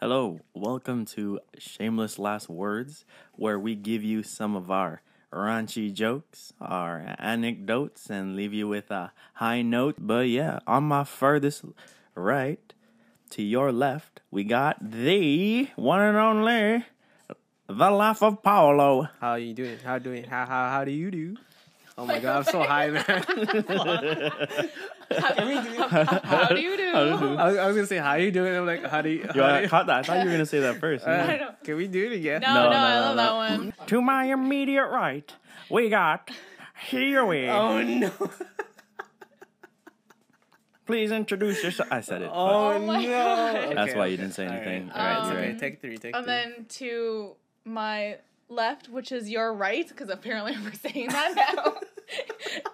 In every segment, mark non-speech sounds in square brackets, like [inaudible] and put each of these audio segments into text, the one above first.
Hello, welcome to Shameless Last Words, where we give you some of our raunchy jokes, our anecdotes, and leave you with a high note. But yeah, on my furthest right to your left, we got the one and only, the life of Paulo. How you doing? How doing? How how how do you do? Oh my god, I'm so high, man. [laughs] [laughs] How, how do you do? I was, I was gonna say how you doing. I'm like, how do you? Yo, how do I caught that. I thought you were gonna say that first. Uh, I know. can we do it again? No, No, no, no, I love no. that one. To my immediate right, we got Huey. Oh no! Please introduce yourself. I said it. Oh, Oh my no! God. That's why you didn't say anything. All right, Um, all right, okay. Take three. Take And three. then to my left, which is your right, because apparently [laughs] we're saying that now.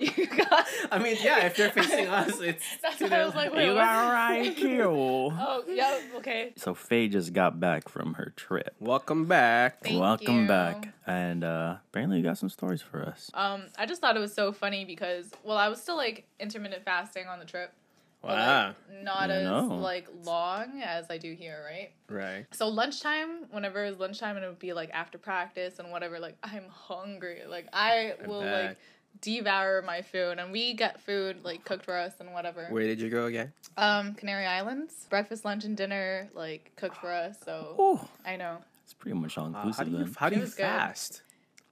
You got. I mean, yeah, if they're facing us, it's. [laughs] That's to why I was like, wait, You what? are right, [laughs] Q. Oh, yeah, okay. So Faye just got back from her trip. Welcome back. Thank Welcome you. back. And uh apparently you got some stories for us. Um, I just thought it was so funny because, well, I was still like intermittent fasting on the trip. but, like, Wow. not I as know. like long as I do here, right? Right. So lunchtime, whenever it was lunchtime, and it would be like after practice and whatever. Like I'm hungry. Like I I will bet. like devour my food, and we get food like cooked for us and whatever. Where did you go again? Um, Canary Islands, breakfast, lunch, and dinner like cooked for us. So Ooh, I know. it's pretty much all Uh, how inclusive do you then. how do you fast?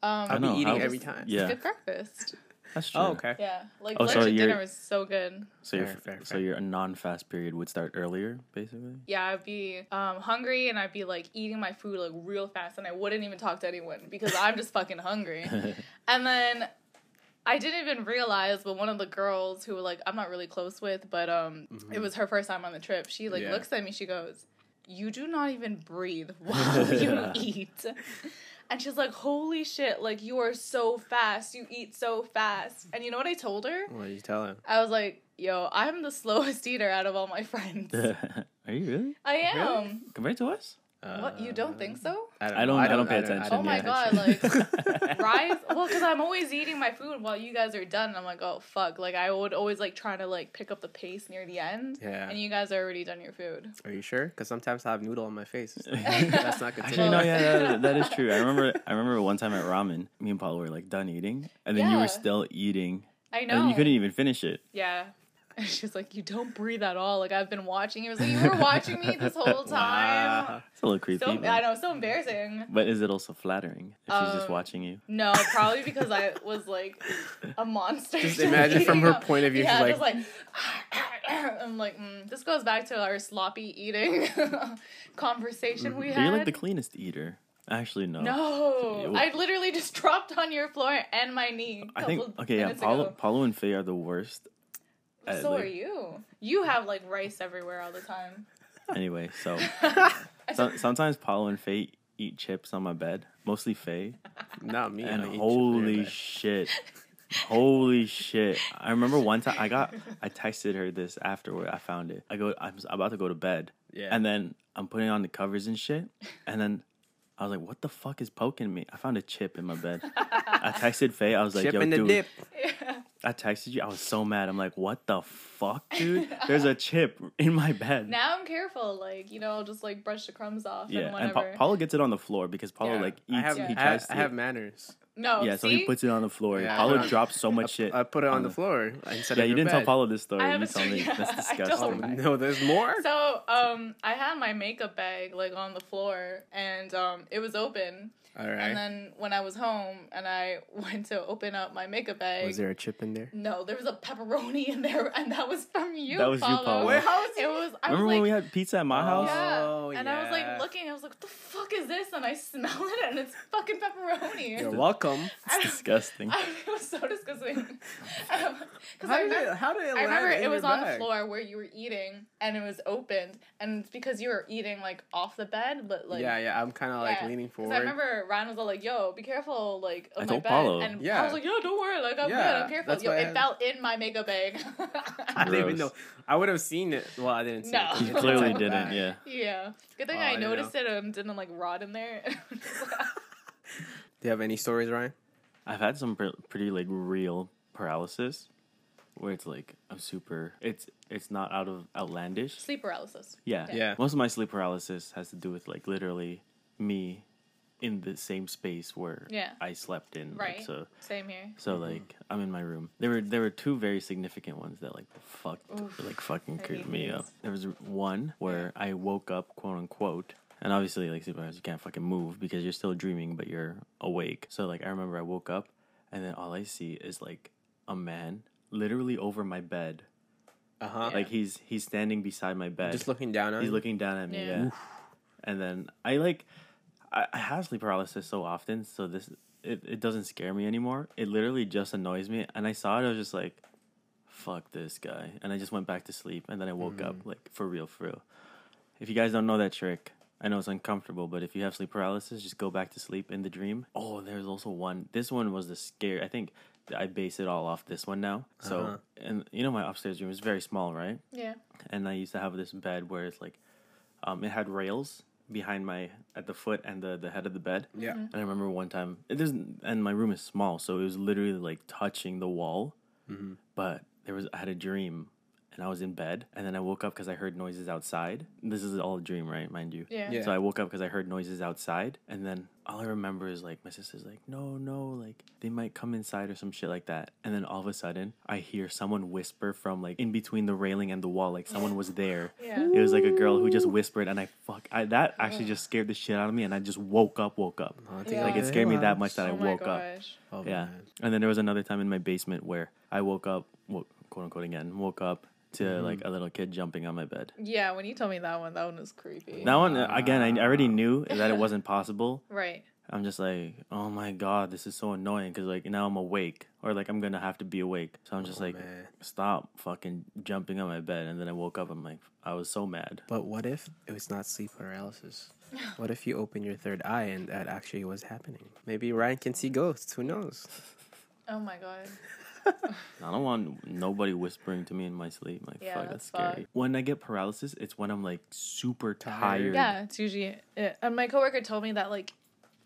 Um, I'll be know, eating how- every time. Yeah. good breakfast. That's true. Oh, okay. Yeah, like Oh, lunch so and dinner was so good. So your Fair, fair, so fair. your non-fast period would start earlier, basically. Yeah, I'd be um, hungry and I'd be like eating my food like real fast, and I wouldn't even talk to anyone because I'm just fucking hungry. [laughs] And then I didn't even realize, but one of the girls who like I'm not really close with, but um, it was her first time on the trip. She like Yeah. looks at me, she goes, "You do not even breathe [laughs] while you eat." And she's like, "Holy shit! Like you are so fast. You eat so fast." And you know what I told her? What did you tell him? I was like, "Yo, I'm the [laughs] slowest eater out of all my friends. [laughs] Are you really? I am." Compared to us? What you don't think so? Uh, I don't. I don't- I don't pay attention, Oh my yeah. god! Like [laughs] rise. Well, because I'm always eating my food while you guys are done. And I'm like, oh fuck! Like I would always like try to like pick up the pace near the end. Yeah. And you guys are already done your food. Are you sure? Because sometimes I have noodle on my face. [laughs] That's not Actually, considered. no, yeah, that, that is [laughs] true. I remember, I remember one time at ramen, me and Paul were like done eating, and then you were still eating, I know. and you couldn't even finish it. Yeah. [laughs] And she's like, you don't breathe at all. Like I've been watching. It was like you were watching me this whole [laughs] time. Wow. It's a little creepy. So but, I know, so embarrassing. but is it also flattering if she's just Um, watching you? No, probably because I was like a monster. Just [laughs] imagine from her point of view, Yeah, she's just like [clears throat] I'm like, mm, this goes back to our sloppy eating conversation we Are had. You're like the cleanest eater? Actually, no. no, I literally just dropped on your floor and my knee. I think okay, yeah. Paulo. Paulo and Faye are the worst. At, So like- are you. You have like rice everywhere all the time. Anyway, so, [laughs] so sometimes Paulo and Faye eat chips on my bed, mostly Faye, [laughs] Not me. And holy shit, [laughs] holy shit! I remember one time I got I texted her this afterward. I found it. I go, I'm about to go to bed, yeah. and then I'm putting on the covers and shit, and then. I was like, "What the fuck is poking me?" I found a chip in my bed. I texted Faye. I was like, chip "Yo, in the dude, dip. yeah. I texted you. I was so mad. I'm like, what the fuck, dude? There's a [laughs] chip in my bed. Now I'm careful. Like you know, I'll just like brush the crumbs off yeah, and and pa- Paulo gets it on the floor because Paulo Yeah. like eats. I have, Yeah. He I tries have, to. I have manners. No, yeah, so see? he puts it on the floor. Yeah, I Paulo put it on- drops so much shit. I put it on the the- floor [laughs] instead Yeah, of you didn't tell bed. Paulo this story. I have You a told me [laughs] that's disgusting. don't. No, there's more. So, um, I had my makeup bag like on the floor, and um, it was open. All right. And then when I was home and I [laughs] went to open up my makeup bag, Was there a chip in there? no, there was a pepperoni in there, and that was from you. That was you, Paulo. Paulo. Wait, how is It was. I Remember was when we had pizza at my house? yeah, Oh, and I was like looking. I was like, what the fuck is this? And I smell it, and it's fucking pepperoni. You're welcome. It's disgusting. I, it was so disgusting. [laughs] Um, because How I did remember, it? How did it I remember in it was your on the floor where you were eating, and it was opened, and it's because you were eating like off the bed, but like yeah, yeah. I'm kind of like Yeah, leaning 'Cause forward. I remember Ryan was all like, "Yo, be careful, like of I my told bed," Paulo. and I was like, "Yo, don't worry, like I'm good, I'm careful." that's Yo, why it I- fell in my makeup bag. [laughs] I didn't even know. I would have seen it. Well, I didn't see No. it. You You clearly [laughs] didn't. Yeah. yeah, good thing Oh, I I didn't noticed it and didn't like rot in there. [laughs] Do you have any stories, Ryan? I've had some pre- pretty like real paralysis. where it's like I'm super. It's it's not out of outlandish. Sleep paralysis. Yeah. Yeah. Most of my sleep paralysis has to do with like literally me in the same space where Yeah. I slept in. Right. Like, so Same here. so mm-hmm. like I'm in my room. There were there were two very significant ones that like fucked Oof. like fucking I creeped me up. There was one where I woke up quote unquote. And obviously, like sleep paralysis, you can't fucking move because you're still dreaming, but you're awake. So, like, I remember I woke up, and then all I see is like a man literally over my bed. Uh huh. Like he's he's standing beside my bed. Just looking down on. Me. He's you? looking down at me, Yeah. yeah. And then I like, I, I have sleep paralysis so often, so this it, it doesn't scare me anymore. It literally just annoys me. And I saw it, I was just like, fuck this guy. And I just went back to sleep. And then I woke up like for real, for real. If you guys don't know that trick, I know it's uncomfortable, but if you have sleep paralysis, just go back to sleep in the dream. Oh, there's also one. This one was the scare. I think I base it all off this one now. So, Uh-huh. and you know, my upstairs room is very small, right? Yeah. and I used to have this bed where it's like, um, it had rails behind my at the foot and the the head of the bed. Yeah. And I remember one time it doesn't, and my room is small, so it was literally like touching the wall. Mhm. But there was I had a dream, and I was in bed, and then I woke up because I heard noises outside. This is all a dream, right? Mind you. Yeah. Yeah. So I woke up because I heard noises outside, and then all I remember is like my sister's like, "No, no, like they might come inside or some shit like that." And then all of a sudden, I hear someone whisper from like in between the railing and the wall, like someone was there. [laughs] Yeah. It was like a girl who just whispered, and I fuck, I that actually just scared the shit out of me, and I just woke up, woke up. Oh, Yeah. Like it scared me that much that I oh my woke up. gosh. Oh, Yeah. man. And then there was another time in my basement where I woke up, wo- quote unquote again, woke up to Mm-hmm. like a little kid jumping on my bed. Yeah, when you told me that one, that one was creepy. That one, again, I already knew that it [laughs] wasn't possible. Right. I'm just like, oh my god, this is so annoying because like now I'm awake or like I'm gonna have to be awake. So I'm just Oh, like, man. stop fucking jumping on my bed. And then I woke up. I'm like, I was so mad. But what if it was not sleep paralysis? [laughs] What if you open your third eye and that actually was happening? Maybe Ryan can see ghosts. Who knows? Oh my god. I don't want nobody whispering to me in my sleep. Like, Yeah, fuck, that's that's scary. fucked. When I get paralysis, it's when I'm like super Tired. tired. Yeah, it's usually it. And my coworker told me that like,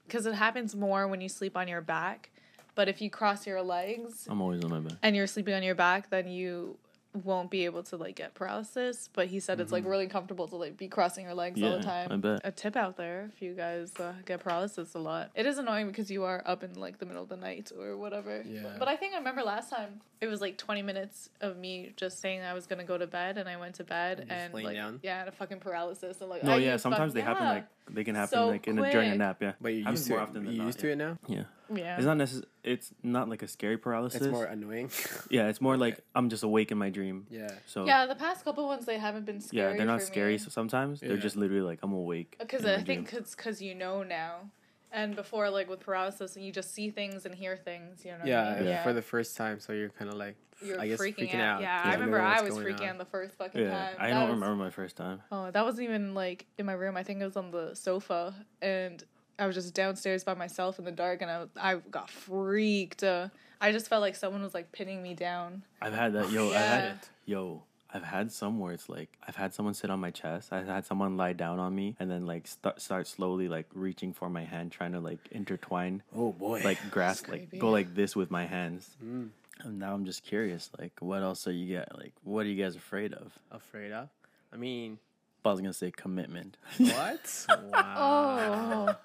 because it happens more when you sleep on your back, but if you cross your legs I'm always on my back. and you're sleeping on your back, then you won't be able to like get paralysis. But he said it's like really comfortable to like be crossing your legs all the time. I bet. A tip out there if you guys uh, get paralysis a lot. It is annoying because you are up in like the middle of the night or whatever. Yeah. But I think I remember last time it was like 20 minutes of me just saying I was gonna go to bed and I went to bed And and, like down? yeah, and a fucking paralysis and like No, I yeah, sometimes fuck- they happen like they can happen So like in a, during a nap. Yeah, But you're Happens used to it. often than you not, used yeah. to it now? Yeah, yeah. it's not necess- It's not like a scary paralysis. It's more annoying. [laughs] yeah, it's more [laughs] like I'm just awake in my dream. yeah. So Yeah, the past couple ones they haven't been scary. yeah, they're not for scary. me. So sometimes they're just literally like I'm awake. Uh, because I think it's because you know now, and before like with paralysis, you just see things and hear things. You know. what I Yeah, mean? and for the first time, so you're kind of like, You're I guess, freaking, freaking out. out. Yeah, 'cause I remember I was freaking on. out the first fucking yeah, time. I That don't was- remember my first time. Oh, that wasn't even like in my room. I think it was on the sofa, and I was just downstairs by myself in the dark, and I I got freaked. Uh, I just felt like someone was like pinning me down. I've had that. Yo, I've had it. Yo, I've had some where it's like I've had someone sit on my chest. I've had someone lie down on me and then like start start slowly like reaching for my hand, trying to like intertwine, Oh boy. like grasp, like go like this with my hands. Mm, And now I'm just curious, like what else are you get? Like what are you guys afraid of? afraid of? I mean, I was gonna say commitment. what? [laughs] wow. Oh,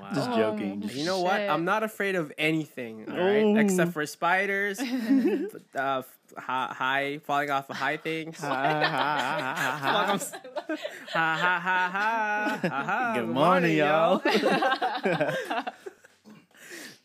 Wow. Just Oh. joking. Just You know what? I'm not afraid of anything, all right? Oh. Except for spiders, [laughs] uh, high, high, falling off of high things. ha ha ha ha ha ha ha. Good morning, y'all. [laughs]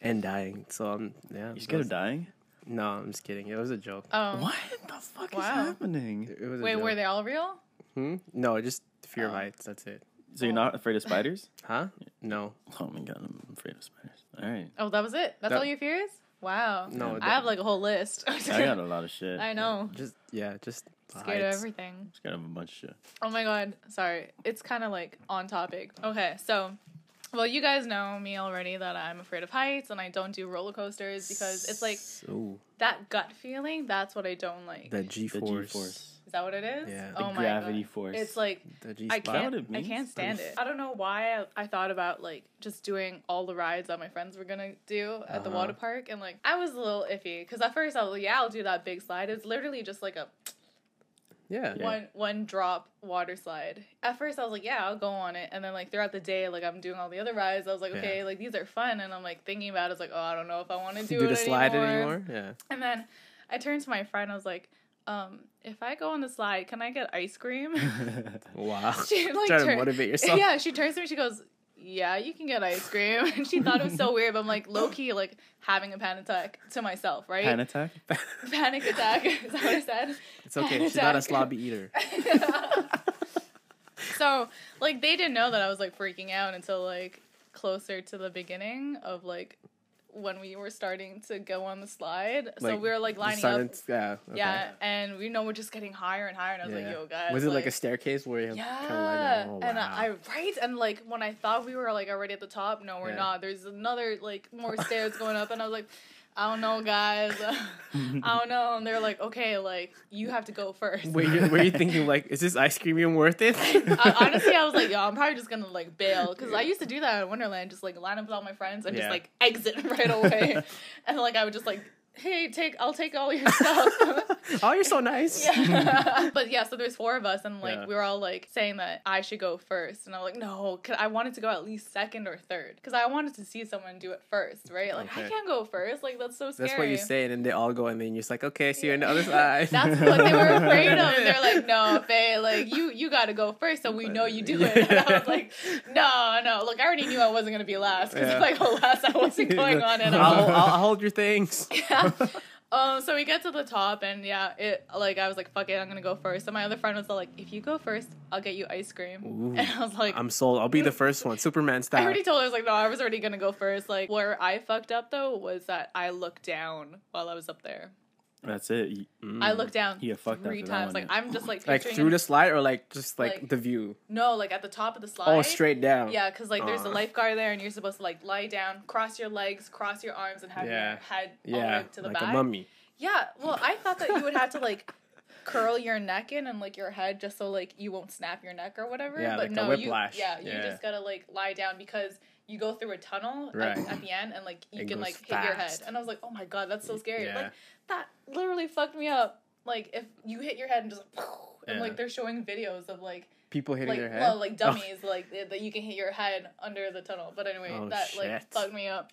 and dying. So um, yeah. You scared of those- dying? No, I'm just kidding. It was a joke. oh. What the fuck is Wow. happening? It was a Wait, joke. were they all real? Hmm? No, just fear of Oh. heights. That's it. So you're not afraid of spiders? Huh? No. Oh my god, I'm afraid of spiders. All right, Oh, that was it. That's That- all your fears? Wow. No. I have like a whole list. I got a lot of shit. [laughs] I know. Just yeah, just Scared of heights. everything. Scared of a bunch of shit. Oh my god. Sorry. It's kind of like on topic. Okay, so well, you guys know me already that I'm afraid of heights and I don't do roller coasters because it's like Ooh, that gut feeling. That's what I don't like. the G The force. G-force. that what it is? Yeah. The Oh my gravity god. force. It's like The G I can't. I can't stand it. I don't know why I, I thought about like just doing all the rides that my friends were gonna do at the Uh-huh. water park, and like I was a little iffy because at first I was like, yeah, I'll do that big slide. It's literally just like a Yeah. Yeah. one one drop water slide. At first I was like, yeah, I'll go on it, and then like throughout the day, like I'm doing all the other rides. I was like, Yeah. okay, like these are fun, and I'm like thinking about it, it's like, oh, I don't know if I want to [laughs] do, Do, it the slide anymore. anymore? Yeah. And then I turned to my friend. I was like, um, if I go on the slide, can I get ice cream? [laughs] Wow. [laughs] she like Trying to turned- motivate yourself. yeah, she turns to me. She goes, "Yeah, you can get ice cream." [laughs] And she thought it was so weird. But I'm like low key, like having a panic attack to myself, right? Panic attack. Panic attack. Is that what I said? It's okay. Panic She's not a attack. slobby eater. so like they didn't know that I was like freaking out until like closer to the beginning of like when we were starting to go on the slide. so we were like lining up. silence- Yeah. okay. Yeah, and we know we're just getting higher and higher, and I was Yeah. like, "Yo, guys!" Was it like, a staircase where you have Yeah, kind of? Oh, and wow. I right and like when I thought we were like already at the top, no, we're Yeah. not. There's another like more stairs going up, and I was like, I don't know, guys, [laughs] I don't know. And they're like, okay, like you have to go first. Wait, you, were you thinking like, is this ice cream even worth it? [laughs] I, honestly, I was like, [laughs] yo, I'm probably just gonna like bail because I used to do that in Wonderland, just like line up with all my friends and Yeah. just like exit right away, and like I would just like, hey, take, I'll take all your stuff. [laughs] oh, you're so nice. [laughs] Yeah. but yeah, so there's four of us, and like Yeah. we were all like saying that I should go first, and I'm like, no, 'cause I wanted to go at least second or third, because I wanted to see someone do it first, right? Like I can't go first, like that's so scary. That's what you say, and then they all go, and then you're just like, okay, see you on the other [laughs] side. That's what they were afraid of. They're like, no, Faye, like you you gotta go first, so we know you do it. And I was like, no, no. Look, I already knew I wasn't gonna be last because Yeah. if I go last, I wasn't going on it. I'll, I'll, I'll hold your things. yeah. [laughs] Um, so we get to the top, and yeah, it like I was like, "Fuck it, I'm gonna go first. And my other friend was all like, "If you go first, I'll get you ice cream." [laughs] Ooh. And I was like, I'm sold. I'll be the [laughs] first one, Superman style." I already told her I was like, "No, I was already gonna go first. Like where I fucked up though was that I looked down while I was up there. That's it. You- I mm. looked down You got fucked three that times. one, Like yeah. I'm just like like through it- the slide, or like just like, Like- the view. no, like at the top of the oh, slide. Oh, straight down. Yeah, because like there's a lifeguard there, and you're supposed to like lie down, cross your legs, cross your arms, and have Yeah. your head all the Yeah, way to the like back. a mummy. Yeah, well, I thought that you would have to like [laughs] curl your neck in and like your head just so like you won't snap your neck or whatever. Yeah, but like a no, whiplash. you yeah, you just gotta like lie down because you go through a tunnel Right. at, at the end and like you It can like hit your head. And I was like, oh my god, that's so scary. Yeah. Like that literally fucked me up. Like if you hit your head and just and Yeah. like they're showing videos of like People hitting like their head. well like Oh. dummies like that you can hit your head under the tunnel. But anyway, Oh, that like shit. fucked me up.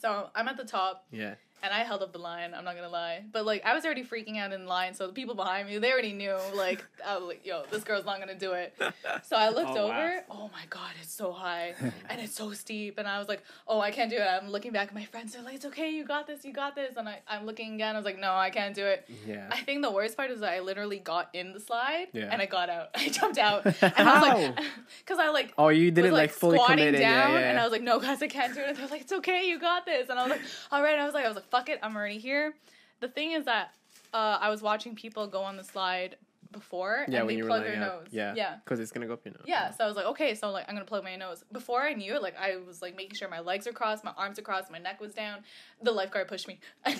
So I'm at the top Yeah. And I held up the line. I'm not gonna lie, but like I was already freaking out in line, so the people behind me they already knew. Like I was like, "Yo, this girl's not gonna do it." [laughs] So I looked Oh, wow. over. Oh my god, it's so high and it's so steep, and I was like, "Oh, I can't do it." I'm looking back at my friends. They're like, "It's okay, you got this, you got this." And I, I'm looking again. I was like, "No, I can't do it." Yeah. I think the worst part is that I literally got in the slide Yeah. and I got out. [laughs] I jumped out, [laughs] and I was like, because I like Oh, you was didn't like, fully squatting committed. down, yeah, yeah. and I was like, "No, guys, I can't do it." And They're like, "It's okay, you got this." And I was like, "All right." I was like, "I was like, fuck it, I'm already here." The thing is that uh, I was watching people go on the slide before, yeah, and when they plug their out. nose. Yeah. yeah, Because it's gonna go up your nose. yeah. So I was like, okay, so like I'm gonna plug my nose. Before I knew it, like I was like making sure my legs are crossed, my arms are crossed, my neck was down. The lifeguard pushed me. [laughs]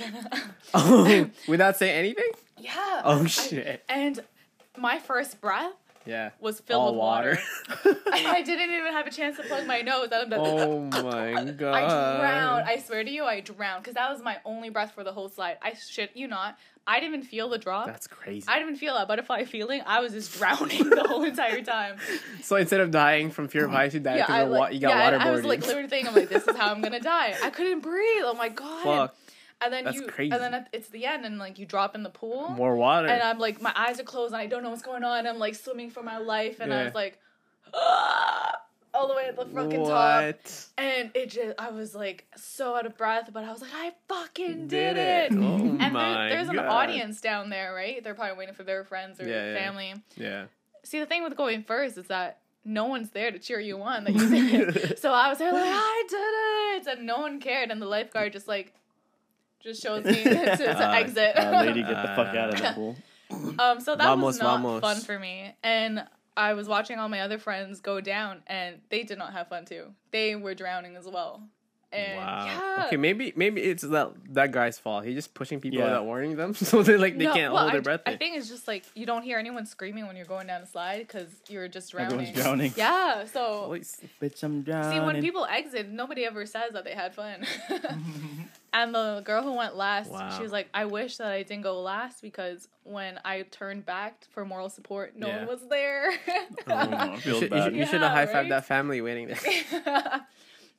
Oh, [laughs] without saying anything? yeah. Oh I- shit. and my first breath Yeah. was filled All with water. water. [laughs] I [laughs] didn't even have a chance to plug my nose. I'm oh [laughs] my god. I drowned. I swear to you, I drowned because that was my only breath for the whole slide. I shit you not. I didn't even feel the drop. That's crazy. I didn't even feel that butterfly feeling. I was just drowning the whole entire time. So instead of dying from fear of heights, you died yeah, because I, of wa- like, you got yeah, waterboarded. I was like literally thinking, I'm like, this is how I'm gonna die. I couldn't breathe. Oh my god. Fuck. And then That's you, crazy. and then it's the end, and like you drop in the pool, More water. and I'm like, my eyes are closed, and I don't know what's going on. I'm like swimming for my life, and I was like, ah, all the way at the fucking top. And it just, I was like so out of breath, but I was like, I fucking Did did, it. it. Oh and there- there's an audience down there, right? They're probably waiting for their friends or Yeah, yeah. family. Yeah. See, the thing with going first is that no one's there to cheer you on that you did it. [laughs] so I was there like, I did it, and no one cared, and the lifeguard just like, just shows me [laughs] to, to [laughs] Uh, exit. uh, lady, get the fuck out of the pool. [laughs] Um, so that Vamos, was not vamos. fun for me. And I was watching all my other friends go down, and they did not have fun too. They were drowning as well. And wow. yeah. Okay, maybe maybe it's that that guy's fault. He's just pushing people Yeah. without warning them, [laughs] so they like they No, can't well, hold I, their breath. I in. think it's just like you don't hear anyone screaming when you're going down a slide because you're just drowning. Everyone's drowning. Yeah, so Bitch, I'm drowning. see when people exit, nobody ever says that they had fun. [laughs] [laughs] and the girl who went last, Wow. she was like, "I wish that I didn't go last because when I turned back for moral support, no Yeah. one was there." Oh, I you feel should, you bad. should, you should have high fived right? that family waiting there.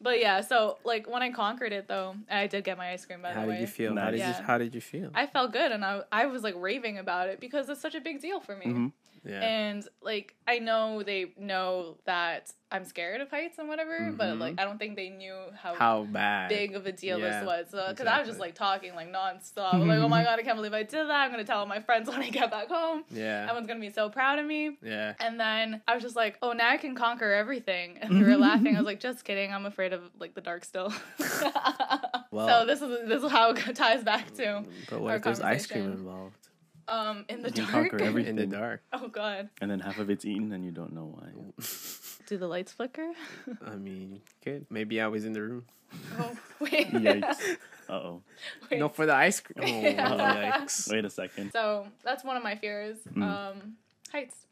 But yeah, so like when I conquered it though, I did get my ice cream by How the did way. you feel? How did Nice. you Yeah. How did you feel? I felt good and I I was like raving about it because it's such a big deal for me. Mhm. Yeah. And like I know they know that I'm scared of heights and whatever, but Mhm. like I don't think they knew how, How bad? big of a deal Yeah, this was. So because I was just like talking like nonstop, like oh my god, I can't believe I did that. I'm gonna tell all my friends [laughs] when I get back home. Yeah. Everyone's gonna be so proud of me. Yeah. And then I was just like, oh, now I can conquer everything. And they were [laughs] laughing. I was like, just kidding. I'm afraid of like the dark still. [laughs] Well- so this is this is how it ties back to But what if there's ice cream involved? Um in the You dark. conquer every- [laughs] In the dark. oh god. and then half of it's eaten, and you don't know why. Do the lights flicker? I mean, good. Maybe I was in the room. oh [laughs] wait. Yikes. [laughs] Uh oh. No, for the ice cream. Oh, Yeah. yikes. Wait a second. So that's one of my fears. Mm. Um, heights.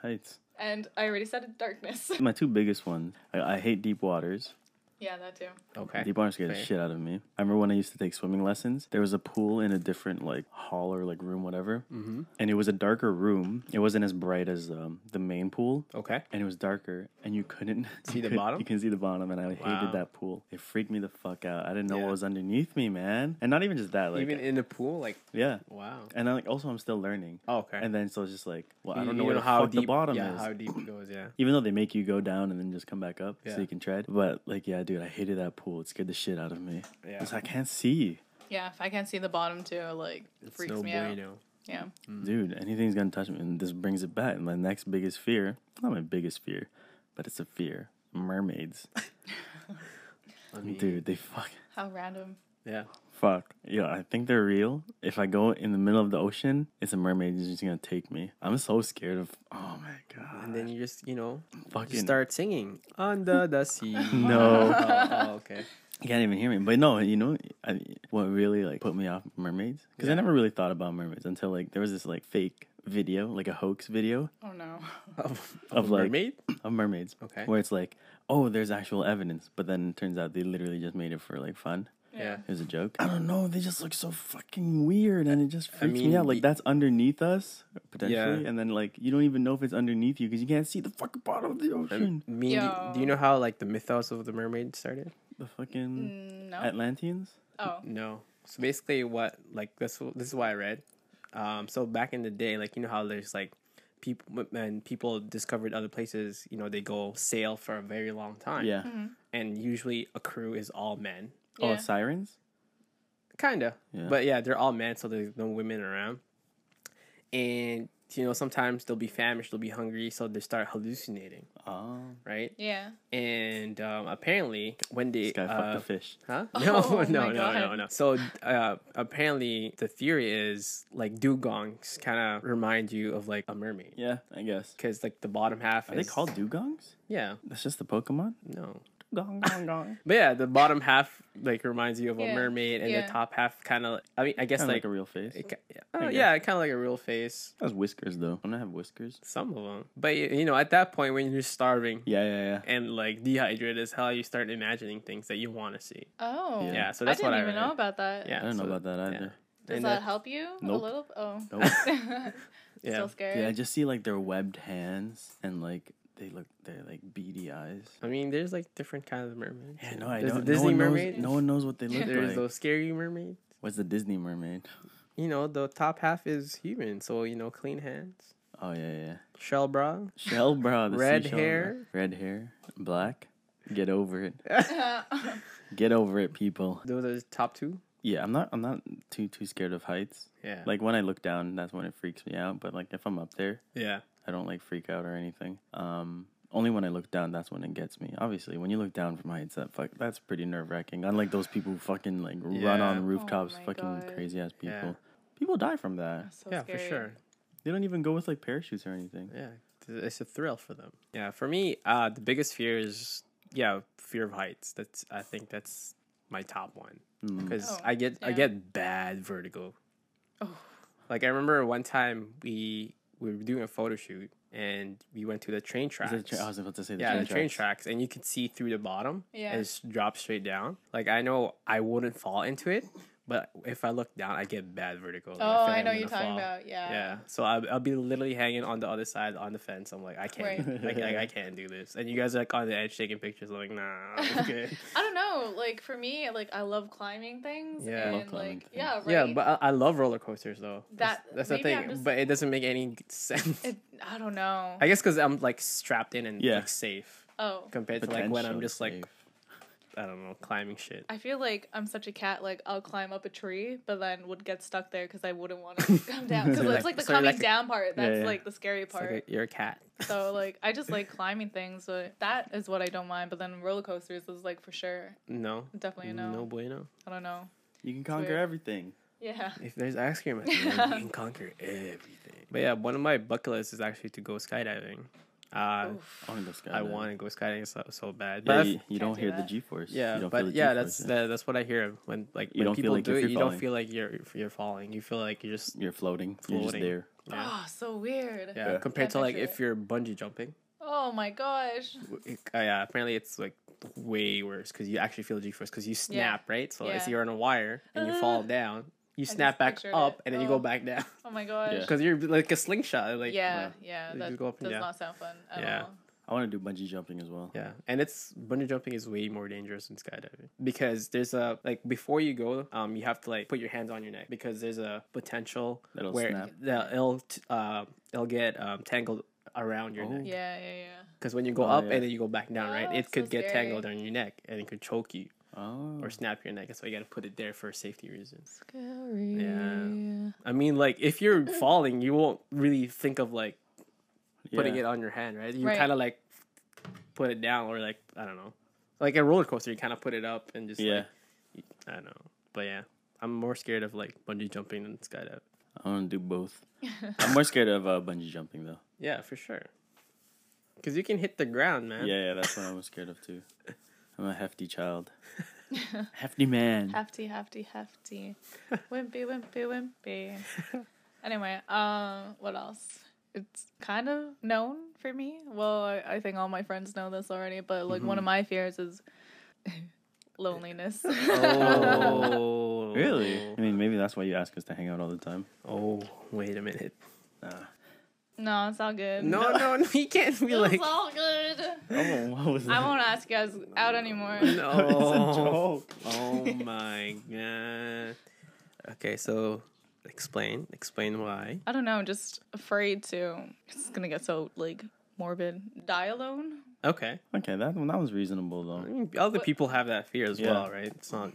Heights. And I already said it, darkness. My two biggest ones. I, I hate deep waters. Yeah, that too. Okay. Deep water scared the Fair. shit out of me. I remember when I used to take swimming lessons. There was a pool in a different like hall or like room, whatever, Mm-hmm. and it was a darker room. It wasn't as bright as um, the main pool, Okay. and it was darker, and you couldn't [laughs] See you the could- bottom? You can see the bottom, and I Wow. hated that pool. It freaked me the fuck out. I didn't know Yeah. what was underneath me, man, and not even just that. Like, Even in the pool, like yeah, wow. and I, like also I'm still learning. Oh, okay. And then so it's just like, well, I don't you know how deep the bottom yeah, is. how deep it goes. Yeah. Even though they make you go down and then just come back up Yeah. so you can tread. But like, yeah, dude, I hated that pool. It scared the shit out of me. Yeah. Because I can't see. Yeah, if I can't see the bottom too, like it It's freaks no me out. bueno. Yeah. Mm. Dude, anything's gonna touch me. And this brings it back. My next biggest fear, not my biggest fear, but it's a fear. Mermaids. [laughs] I mean, Dude, they fuck. How random. Yeah. Fuck. Yeah, I think they're real. If I go in the middle of the ocean, it's a mermaid that's just gonna take me. I'm so scared of. Oh my god. And then you just you know fucking. you start singing under the sea. [laughs] No. [laughs] oh, oh, okay. You can't even hear me. But no, you know I, what really like put me off mermaids? Because Yeah. I never really thought about mermaids until like there was this like fake video, like a hoax video Oh no. [laughs] Of, Of, a like- mermaid. of mermaids. Okay. Where it's like, oh, there's actual evidence, but then it turns out they literally just made it for like fun. Yeah. It was a joke. I don't know. They just look so fucking weird, and it just I freaks mean, me out. Like that's underneath us potentially, Yeah. and then like you don't even know if it's underneath you because you can't see the fucking bottom of the ocean. I ocean. mean, do, Yo. do you know how like the mythos of the mermaid started? The fucking Mm, no. Atlanteans. oh. No. So basically, what like this this is what I read. Um, so back in the day, like you know how there's like people and people discovered other places, you know they go sail for a very long time. Yeah. and usually a crew is all men. Oh, Yeah. sirens. Kinda, Yeah. but yeah, they're all men, so there's no women around. And you know sometimes they'll be famished, they'll be hungry, so they start hallucinating, Oh, right? Yeah. And um, apparently, when they this guy uh, fucked the fish. Huh? [laughs] Oh [laughs] No, my no, no, no, God. no. So uh, apparently, the theory is like dugongs kind of remind you of like a mermaid Yeah, I guess. because like the bottom half Are they called dugongs? yeah That's just the Pokemon. no. [laughs] Gong gong gong. But yeah, the bottom half like reminds you of a mermaid, and yeah. the top half kind of. I mean, I guess like, like a real face. it, yeah, I uh, yeah, kind of like a real face. That's whiskers though. Don't I have whiskers? Some of them, but you know, at that point when you're starving Yeah, yeah, yeah. and like dehydrated as hell, you start imagining things that you want to see. Oh. Yeah. Yeah, so I didn't what even read. know about that. Yeah, I don't know about that either. Does And that that- help you Nope. a little? Oh. Nope. [laughs] Yeah. Still scared. Yeah, I just see like their webbed hands and like they look they're like beady eyes. I mean, there's like different kinds of mermaids. Yeah, no, I There's don't. the Disney no one mermaid. Knows, no one knows what they look There's like. There's those scary mermaids. What's the Disney mermaid? You know, the top half is human, so you know, clean hands, Oh yeah, yeah. shell bra. Shell bra. The [laughs] Red hair. bra. Red hair. Black. Get over it. [laughs] Get over it, people. Those are the top two. Yeah, I'm not. I'm not too too scared of heights. Yeah. Like when I look down, that's when it freaks me out. But like if I'm up there, yeah. I don't like freak out or anything. Um, only when I look down, that's when it gets me. Obviously, when you look down from heights, that fuck, that's pretty nerve wracking. Unlike those people who fucking like run on rooftops, my fucking God. crazy ass people. Yeah. People die from that. so yeah, scary. for sure. They don't even go with like parachutes or anything. Yeah, it's a thrill for them. Yeah, for me, uh, the biggest fear is yeah, fear of heights. That's I think that's my top one Mm. because Oh, I get I get bad vertigo. Oh. Like I remember one time we we were doing a photo shoot and we went to the train tracks. tra- I was about to say the yeah, train the train tracks. tracks, and you could see through the bottom. Yeah. and it's dropped straight down. Like I know I wouldn't fall into it, but if I look down, I get bad vertigo. Like, Oh, feel I like know I'm you're gonna talking fall. about. Yeah. Yeah, so I'll, I'll be literally hanging on the other side on the fence. I'm like, I can't, Right. like, I, I can't do this. And you guys are like on the edge taking pictures. I'm like, nah, I'm. [laughs] I don't know. Like for me, like I love climbing things. Yeah. I and love climbing like things. yeah, right. Yeah, but I, I love roller coasters though. That- that's, that's the thing. just- But it doesn't make any [laughs] sense. it, I don't know. I guess because I'm like strapped in and Yeah. like safe oh, compared to like when I'm just like safe. I don't know climbing shit. I feel like I'm such a cat. Like I'll climb up a tree, but then would get stuck there because I wouldn't want to [laughs] come down. Because So it's like- like the so coming like a- down part. That's yeah. like the scary part. like a, you're a cat. so [laughs] like I just like climbing things. But that is what I don't mind. But then roller coasters is like for sure. No, Definitely a no. no bueno. I don't know. You can conquer everything. Yeah. If there's ice cream at the end, you can conquer everything. But yeah, one of my bucket lists is actually to go skydiving. Uh, I want to go skydiving. I want to go skydiving so, so bad. Yeah, But you, you don't do hear the. G force. yeah, you don't but feel the yeah, G-force, that's that, that's what I hear when like You when don't feel people like do it. you're You don't feel like you're you're falling. You feel like you're just You're floating. You're just Floating. there. yeah. Oh, so weird. yeah. Yeah. Compared Can't to like picture if you're bungee jumping. Oh my gosh. It- uh, yeah, apparently it's like way worse because you actually feel the G force because you snap right. So Yeah. if you're on a wire and you fall down, you snap back up it. and then you Oh. go back down [laughs] Oh my gosh. Yeah. because you're like a slingshot. Like yeah, yeah. You That just go up does down. not sound fun at Yeah. all. I want to do bungee jumping as well. Yeah, and it's bungee jumping is way more dangerous than skydiving because there's a like before you go, um, you have to like put your hands on your neck because there's a potential That'll where snap. that it'll t- uh, it'll get um, tangled around your Oh. neck Yeah, yeah, yeah. because when you go Oh, up yeah. and then you go back down, right? Oh, It so could get scary. tangled on your neck and it could choke you Oh. or snap your neck. That's why you got to put it there for safety reasons. Scary. Yeah. I mean, like if you're [laughs] falling, you won't really think of like putting Yeah. it on your hand, right? You Right. kind of like put it down, or like I don't know, like a roller coaster. You kind of put it up and just Yeah. like I don't know, but yeah, I'm more scared of like bungee jumping than skydiving. I want to do both. [laughs] I'm more scared of uh, bungee jumping though. Yeah, for sure. Because you can hit the ground, man. Yeah, yeah, that's what I'm scared of too. [laughs] I'm a hefty child. [laughs] hefty man. hefty, hefty, hefty. wimpy, wimpy, wimpy. Anyway, um, what else? It's kind of known for me. Well, I, I think all my friends know this already, but like one of my fears is [laughs] loneliness. Oh, [laughs] Really? I mean, maybe that's why you ask us to hang out all the time. Oh, wait a minute. Nah. No, it's all good. No, no, no. You can't be [laughs] like. it's all good. Oh, what was that? I won't ask you guys out anymore. [laughs] No. it's a joke. Oh my god. Okay, so explain. Explain why. I don't know, just afraid to. It's gonna get so like morbid. Die alone. Okay. Okay, that that was reasonable I though. mean, other What- people have that fear as Yeah. well, right? It's not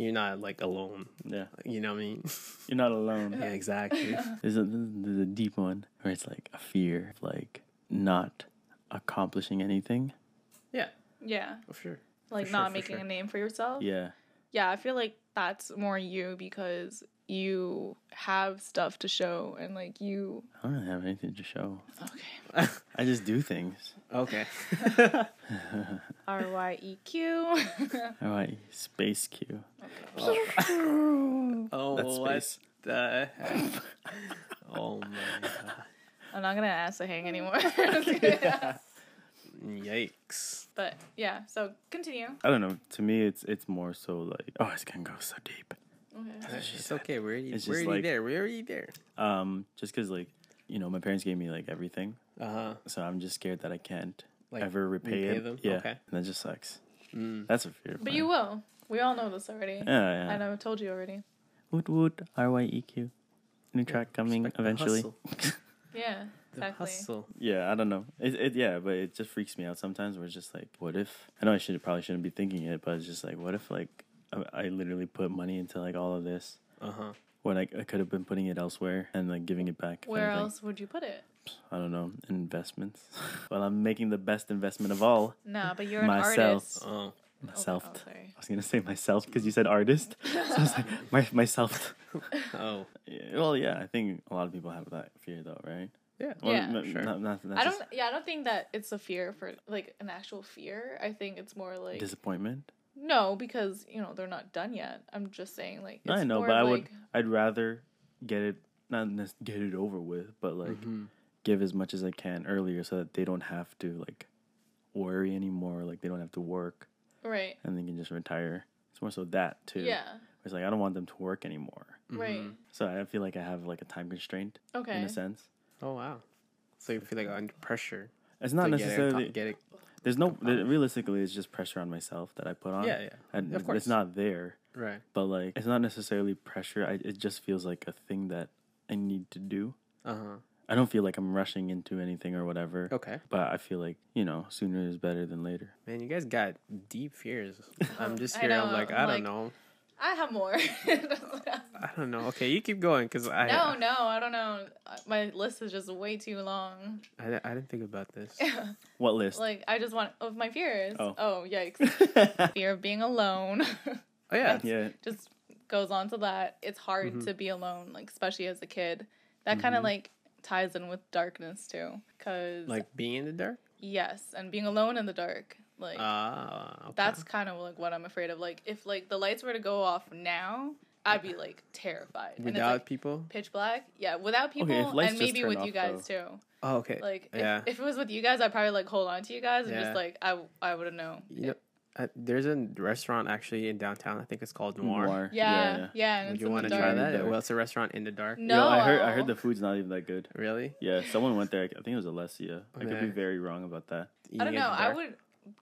you're not like alone. Yeah, You know what I mean? [laughs] you're not alone. yeah, exactly. [laughs] There's a there's a deep one where it's like a fear of like not accomplishing anything. yeah, Yeah, for sure. like sure, not for making sure. a name for yourself. Yeah, Yeah, I feel like that's more you because you have stuff to show and like you. I don't really have anything to show. Okay. [laughs] I just do things. Okay. [laughs] R Y E Q. [laughs] All right, space Q. oh, That's oh, what space. the heck? oh my god. I'm not gonna ask to hang anymore. Yikes. but yeah, so continue. I don't know. To me, it's it's more so like oh, it's gonna go so deep. Okay. It's okay. We're already, It's we're just already like- there. We're already there. Um, just cause like you know my parents gave me like everything, Uh huh. so I'm just scared that I can't Like, ever repay, repay it. them? Yeah, Okay. and that just sucks. Mm. That's a fear. But mine. you will. We all know this already. Yeah, yeah. And I've told you already. Woot woot. R Y E Q. New track coming Respect eventually. hustle. [laughs] Yeah, The exactly. hustle. Yeah, I don't know. It, it yeah, but it just freaks me out sometimes. Where it's just like, what if? I know I should probably shouldn't be thinking it, but it's just like, what if like I, I literally put money into like all of this Uh huh. when I, I could have been putting it elsewhere and like giving it back. if Where anything. else would you put it? I don't know. Investments. [laughs] well, I'm making the best investment of all. No, but you're an artist. Oh. Myself. Oh, sorry. I was gonna say myself because you said artist. [laughs] so I was like, my myself. [laughs] Oh. Yeah, well, yeah, I think a lot of people have that fear though, right? Yeah. Well, Yeah, n- sure. Not, not, not I just don't. Yeah, I don't think that it's a fear for like an actual fear. I think it's more like disappointment. No, because you know they're not done yet. I'm just saying, like I know, more but I of, would. I'd rather get it not get it over with, but like Mhm. give as much as I can earlier so that they don't have to like worry anymore. Like they don't have to work right. and they can just retire. It's more so that too. Yeah. It's like I don't want them to work anymore. Right. Mhm. So I feel like I have like a time constraint Okay. in a sense. Oh wow. So you feel like under pressure. It's not to get it necessarily. get it. There's no. there- realistically, it's just pressure on myself that I put on. Yeah, yeah. And Of course. it's not there. Right. But like, it's not necessarily pressure. I, it just feels like a thing that I need to do. Uh huh. I don't feel like I'm rushing into anything or whatever. Okay. But I feel like you know, sooner is better than later. Man, you guys got deep fears. [laughs] I'm just here. I'm like, I'm I like- don't know. I have more. [laughs] I don't know. Okay, you keep going because I, no, no, I don't know. My list is just way too long. I, I didn't think about this. [laughs] What list? like I just want of my fears. Oh. Oh, yikes! [laughs] Fear of being alone. Oh yeah. yeah. just goes on to that. It's hard Mhm. to be alone, like especially as a kid. That kind of like ties in with darkness too, cause Like being in the dark. yes, and being alone in the dark, like Ah. okay. that's kind of like what I'm afraid of. Like if like the lights were to go off now, I'd be like terrified. and it's without like people. pitch black, yeah, without people, if lights and maybe with off, you guys too. Oh, okay. Like if, Yeah. if it was with you guys, I'd probably like hold on to you guys and Yeah. just like I I wouldn't know. You know, uh, there's a restaurant actually in downtown. I think it's called Noir. Noir. Yeah, yeah. and Would you want to try that? Well, it's a restaurant in the dark. No. Yo, I heard. I heard the food's not even that good. Really? Yeah, someone went there. I think it was Alessia. I could be very wrong about that. I don't know. I would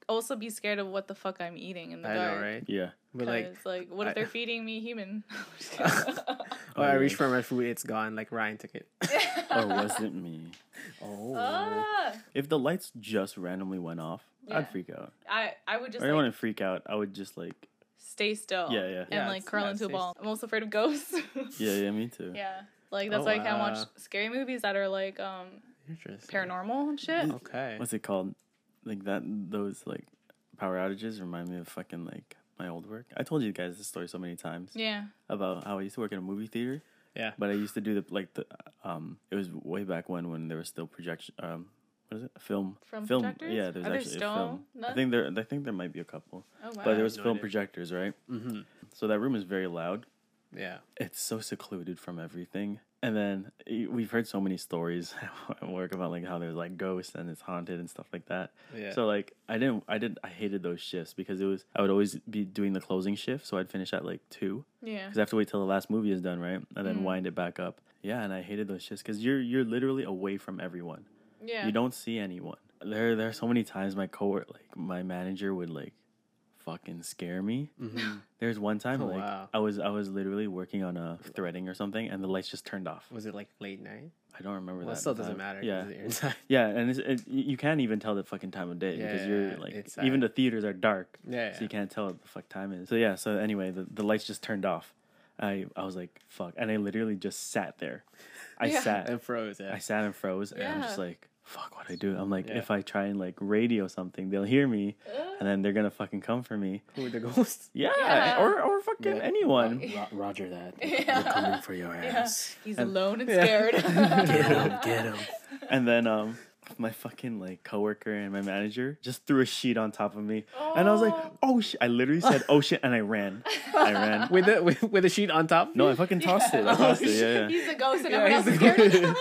also be scared of what the fuck I'm eating in the I dark. know, right? Yeah. But like, Like, like, what if I- they're feeding me human? [laughs] oh, [laughs] Oh, I yeah. reached for my food. It's gone. Like Ryan took it. [laughs] Or was it me? Oh. Ah, If the lights just randomly went off, Yeah. I'd freak out. I I would just I don't like, want to freak out. I would just like, stay still. Yeah, yeah. And Yeah, like it's- curl yeah, into a stay ball. I'm also afraid of ghosts. yeah, yeah, me too. yeah. Like that's Oh, why I can't watch scary movies that are like um Interesting. paranormal and shit. Okay. What's it called? Like that. Those like power outages remind me of fucking like my old work. I told you guys this story so many times Yeah. about how I used to work in a movie theater. Yeah. But I used to do the like the um. It was way back when when there was still projection um. What is it? Film. Film film. projectors? Yeah, there's Are there actually still a film. I think there. I think there might be a couple. Oh wow. But there was no film idea. projectors, right? Mm-hmm. So that room is very loud. Yeah. It's so secluded from everything. And then we've heard so many stories [laughs] at work about like how there's like ghosts and it's haunted and stuff like that. Yeah. So like I didn't I didn't I hated those shifts because it was I would always be doing the closing shift, so I'd finish at like two yeah. because I have to wait till the last movie is done, right? And then Mm. wind it back up. Yeah, and I hated those shifts because you're you're literally away from everyone. Yeah. You don't see anyone. There there are so many times my coworker like my manager would like fucking scare me. Mm-hmm. [laughs] There's one time Oh, like wow. I was I was literally working on a threading or something and the lights just turned off. Was it like late night? I don't remember Well, it that. still doesn't matter. Yeah. it's. [laughs] Yeah, and it's, it, you can't even tell the fucking time of day because you're Yeah, like even the theaters are dark, Yeah. so you can't tell what the fuck time is. So yeah, so anyway, the, the lights just turned off. I I was like fuck, and I literally just sat there. I [laughs] Yeah. sat, And froze. Yeah. I sat and froze, and I'm just like fuck, what I do? I'm like Yeah. if I try and like radio something, they'll hear me, and then they're gonna fucking come for me. Who are the ghosts? [laughs] Yeah, Yeah. or or fucking Yeah. anyone. Roger that. [laughs] Yeah. We're coming for your Yeah. ass. He's And- alone and Yeah. scared. [laughs] Get him. Get him. And then um. My fucking like coworker and my manager just threw a sheet on top of me, and I was like, Oh. "Oh shit!" I literally said, "Oh shit!" and I ran. I ran. With the with, with a sheet on top. No, I fucking tossed it. I tossed it. Yeah, yeah. He's a ghost and Yeah, everyone else is scared.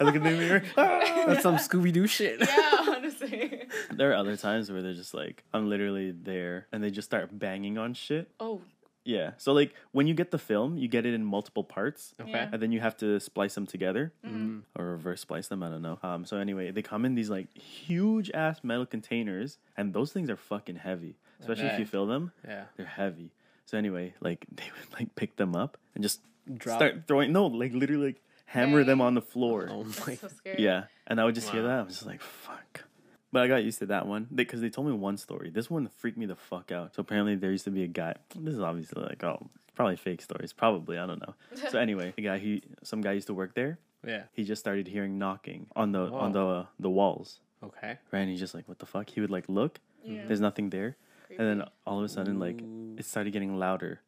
I look in the mirror. [laughs] "Ah!" That's some Scooby Doo shit. yeah, honestly. [laughs] There are other times where they're just like, I'm literally there, and they just start banging on shit. Oh, Yeah. So like when you get the film, you get it in multiple parts, Okay. Yeah. and then you have to splice them together Mm. or reverse splice them. I don't know. Um. So anyway, they come in these like huge ass metal containers, and those things are fucking heavy, especially if you fill them. Yeah. They're heavy. So anyway, like [laughs] they would like pick them up and just Drop. start throwing. No, like literally like hammer them on the floor. Oh my. so scary. Yeah, and I would just hear that. I was just like, "Fuck." But I got used to that one because they, told me one story. This one freaked me the fuck out. So apparently there used to be a guy. This is obviously like oh, probably fake stories. Probably I don't know. [laughs] So anyway, the guy he some guy used to work there. Yeah. He just started hearing knocking on the on the uh, the walls. Okay. Right, and he's just like, "What the fuck?" He would like look. Yeah. There's nothing there, and then all of a sudden like it started getting louder,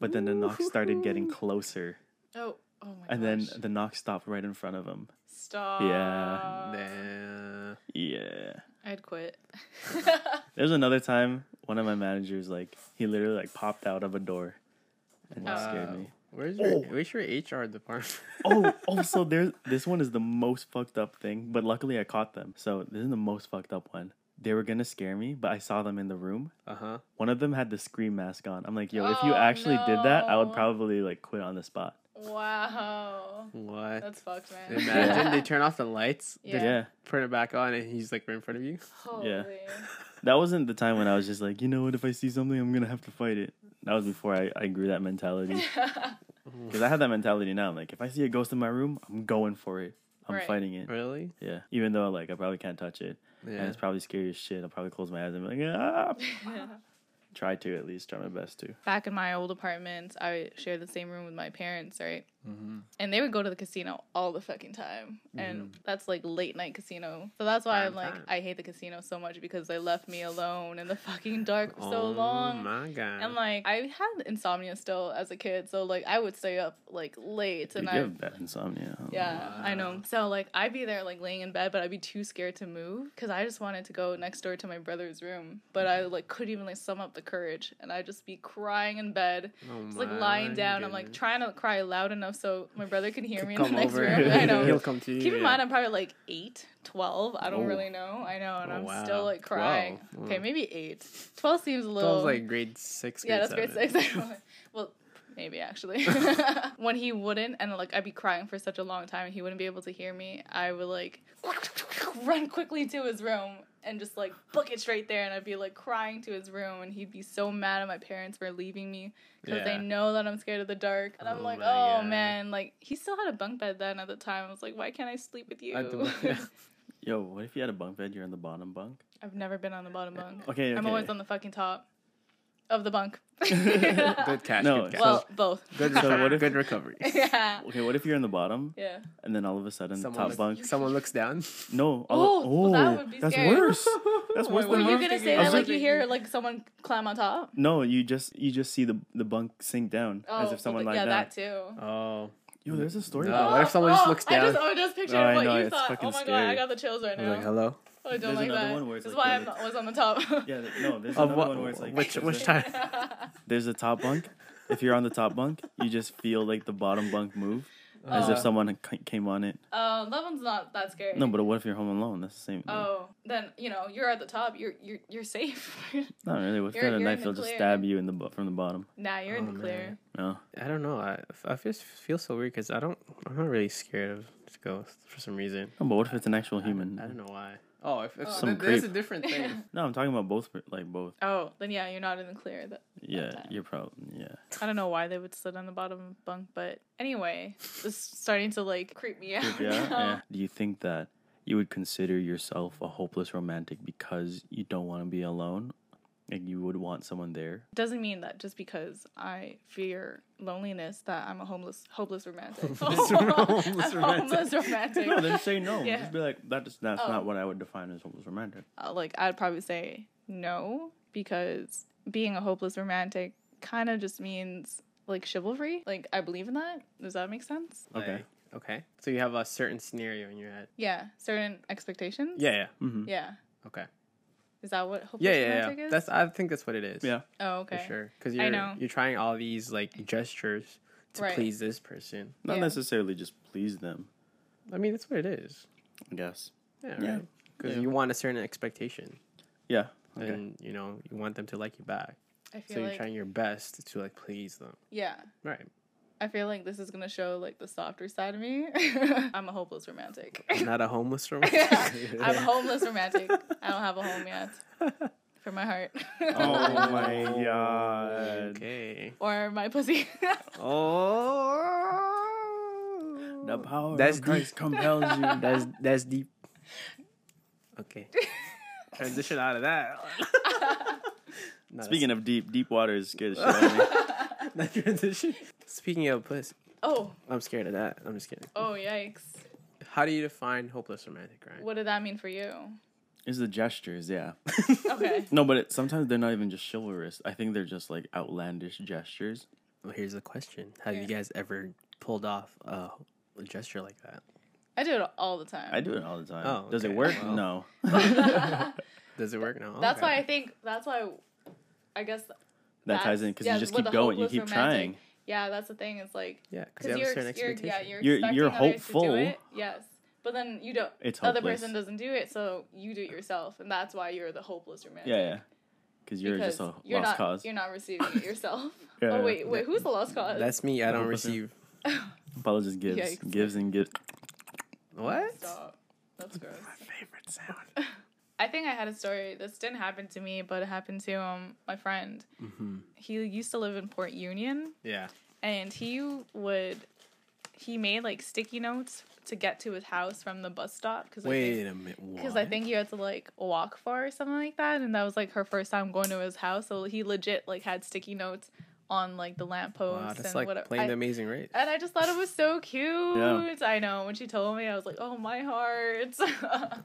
but then the knock started getting closer, oh, oh my and then the knock stopped right in front of him. Stop. Yeah. Nah. Yeah. I'd quit. [laughs] There's another time one of my managers like he literally like popped out of a door and just scared me. Where's your Oh. Where's your HR department? [laughs] Oh, also there's this one is the most fucked up thing, but luckily I caught them. So this is the most fucked up one. They were gonna scare me, but I saw them in the room. Uh huh. One of them had the scream mask on. I'm like, yo, if you Oh, actually did that, I would probably like quit on the spot. Wow. What? That's fucked, man. Imagine they turn off the lights, Yeah. Yeah. turn it back on, and he's like right in front of you. Holy. Yeah. That wasn't the time when I was just like, you know what, if I see something, I'm gonna have to fight it. That was before I, I grew that mentality. [laughs] Because I have that mentality now. Like, if I see a ghost in my room, I'm going for it. I'm Right. fighting it. Really? Yeah. Even though, like, I probably can't touch it. yeah. And it's probably scary as shit. I'll probably close my eyes and be like, ah. [laughs] [laughs] Try to, at least. Try my best to. Back in my old apartment, I shared the same room with my parents, right? Mm-hmm. And they would go to the casino all the fucking time. And that's like late night casino. So that's why I'm like, time. I hate the casino so much because they left me alone in the fucking dark for so oh long. my god. And like I had insomnia still as a kid, so like I would stay up like late and you I have bad insomnia. yeah, I know. So like I'd be there like laying in bed, but I'd be too scared to move because I just wanted to go next door to my brother's room, but I like couldn't even like sum up the courage, and I'd just be crying in bed, oh just like lying down. I'm like trying to cry loud enough so my brother can hear me in the next over. room. I know. [laughs] He'll come to you. Keep in yeah. mind, I'm probably like 8, 12. I don't Oh. really know. I know, and Oh, I'm wow. still like crying. 12. Okay, maybe 8. 12 seems a little. was like grade six. Yeah, grade that's grade six. [laughs] [laughs] well, maybe actually. when he wouldn't, and like I'd be crying for such a long time, and he wouldn't be able to hear me, I would like run quickly to his room and just like book it straight there, and I'd be like crying to his room, and he'd be so mad at my parents for leaving me because Yeah. they know that I'm scared of the dark, and I'm Oh like, oh God. man, like he still had a bunk bed then at the time. I was like, why can't I sleep with you? I do- yeah. Yo, what if you had a bunk bed? You're in the bottom bunk. I've never been on the bottom eh, bunk. Okay, okay. I'm always on the fucking top of the bunk. [laughs] Good catch. No, good catch. well, both. good, So recovery. what if- [laughs] good recovery. [laughs] yeah. Okay, what if you're in the bottom Yeah. and then all of a sudden the Someone, top look- bunk? someone looks down. No. Oh, all- well, that oh, would be that's scary. worse. That's worse Were than you gonna say that like like- you hear like someone climb on top? No, you just you just see the the bunk sink down as Oh, if someone well, lied yeah, down. that too. Oh, Yo, there's a story. No. about what if someone just oh, looks I just, down? oh, I just pictured Oh, I what know, you it's thought. Oh my god. I got the chills right now. like hello. Oh, I don't There's like another that. one where it's this is like why the- I was on the top. [laughs] Yeah, th- no, there's Of another what? one where it's like which there's which a- time? [laughs] There's a top bunk. If you're on the top bunk, you just feel like the bottom bunk move, as if Oh. someone c- came on it. Um, that one's not that scary. No, but what if you're home alone? That's the same. thing. Oh, then you know you're at the top. You're you're you're safe. [laughs] Not really. What if You're- you a you're in knife? the They'll just clear. stab you in the bu- from the bottom. nah, you're in Oh, the clear. man. No. I don't know. I I just feel so weird because I don't. I'm not really scared of ghosts for some reason. No, but what if it's an actual human? I don't know why. Oh, if, if Oh. Some th- that's a different thing. [laughs] No, I'm talking about both. Like both. Oh, then yeah, you're not in the clear. That Yeah, time. you're probably yeah. I don't know why they would sit on the bottom bunk, but anyway, this is starting to like creep me out. Creep you out? [laughs] now. Yeah. Do you think that you would consider yourself a hopeless romantic because you don't want to be alone? Like you would want someone there? Doesn't mean that just because I fear loneliness that I'm a homeless, hopeless romantic. [laughs] Homeless- [laughs] homeless romantic. homeless romantic. No, then say no. Yeah. Just be like, that's that's Oh. not what I would define as hopeless romantic. Uh, like I'd probably say no because being a hopeless romantic kind of just means like chivalry. Like I believe in that. Does that make sense? Okay. Like, okay. So you have a certain scenario in your head. Yeah, certain expectations. Yeah. Yeah. Mm-hmm. Yeah. Okay. Is that what hopeless Yeah. Yeah. Yeah. is? That's. I think that's what it is. Yeah. oh okay. For sure. Because you're know. you're trying all these like gestures to Right. please this person. Not Yeah. necessarily just please them. I mean, that's what it is. I guess. Yeah. Yeah. Right. Because Yeah. you want a certain expectation, Yeah. Okay. and you know you want them to like you back. I feel So feel you're like trying your best to like please them. yeah. Right. I feel like this is gonna show like the softer side of me. [laughs] I'm a hopeless romantic. Not a homeless [laughs] romantic. yeah, I'm a homeless romantic. I don't have a home yet for my heart. oh my [laughs] god. Okay. or my pussy. Oh. The power That's of Christ deep. compels you. That's that's deep. Okay. Transition out of that. No, Speaking of deep, deep water is scared as shit out of me. that transition. Speaking of puss, oh, I'm scared of that. I'm just kidding. oh yikes! How do you define hopeless romantic, Ryan? What did that mean for you? Is the gestures, yeah. [laughs] Okay. No, but it, sometimes they're not even just chivalrous. I think they're just like outlandish gestures. Well, here's the question: Have you guys ever pulled off a, a gesture like that? I do it all the time. I do it all the time. Oh, Does it okay. work? Well. No. [laughs] [laughs] Does it work No. That's Okay. why I think that's why I guess That ties in because yeah, you just with keep the going. You hopeless keep romantic. trying. Yeah, that's the thing. It's like Yeah, because you because have a you're, certain you're expectation. yeah you're You're- expecting you're others to hopeful. do it. Yes, but then you don't. It's The other person doesn't do it, so you do it yourself, and that's why you're the hopeless romantic. Yeah, yeah. Because you're because just a you're lost not, cause. You're not receiving it yourself. [laughs] Yeah, oh yeah. wait, wait, who's the lost cause? That's me. I don't Hopeless, yeah. receive. [laughs] Paulo just gives, Yikes. gives and gives. What? Stop. That's gross. My favorite sound. [laughs] I think I had a story. This didn't happen to me, but it happened to um my friend. Mm-hmm. He used to live in Port Union, Yeah. and he would he made like sticky notes to get to his house from the bus stop because Wait a minute. because I think you had to like walk far or something like that, and that was like her first time going to his house. So he legit like had sticky notes on like the lampposts Wow, that's and like whatever. playing I- the Amazing Race. and I just thought it was so [laughs] cute. Yeah. I know when she told me, I was like, "Oh my heart." [laughs]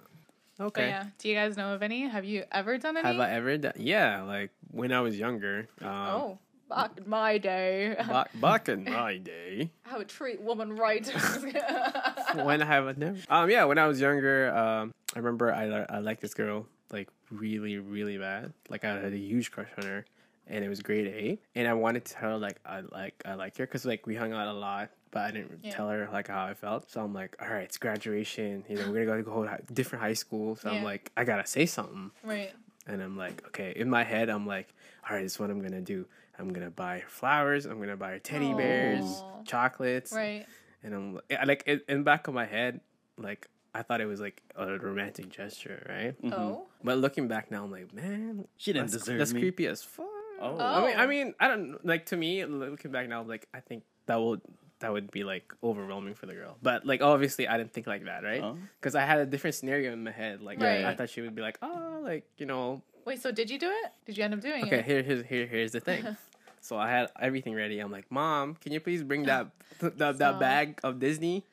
but Okay. yeah, do you guys know of any? Have you ever done any? Have I ever done? Yeah, like when I was younger. Um, oh, back in my day, [laughs] back, back in my day. I would treat woman right. [laughs] when I have never? Um, yeah, when I was younger, um, I remember I I liked this girl like really really bad. Like I had a huge crush on her, and it was grade eight, and I wanted to tell her like I like I like her because like we hung out a lot. But I didn't Yeah. tell her like how I felt, so I'm like, all right, it's graduation. You know, we're gonna go to go to different high school. So Yeah. I'm like, I gotta say something. right. And I'm like, okay, in my head, I'm like, all right, this is what I'm gonna do. I'm gonna buy her flowers. I'm gonna buy her teddy bears, Aw. chocolates, Right. and I'm like, like in, in the back of my head, like I thought it was like a romantic gesture, right? Mm-hmm. Mm-hmm. Oh. But looking back now, I'm like, man, She didn't that's, deserve that's me. creepy as fuck. Oh. I mean, I Oh. mean, I don't like to me. Looking back now, like I think that would that would be like overwhelming for the girl. But like obviously, I didn't think like that, right? Oh. Because I had a different scenario in my head. Like Right. I, I thought she would be like, oh, like you know, Wait. So did you do it? Did you end up doing it? Okay, it? here, here's here, here's the thing. [laughs] so I had everything ready. I'm like, Mom, can you please bring that that, that Stop. bag of Disney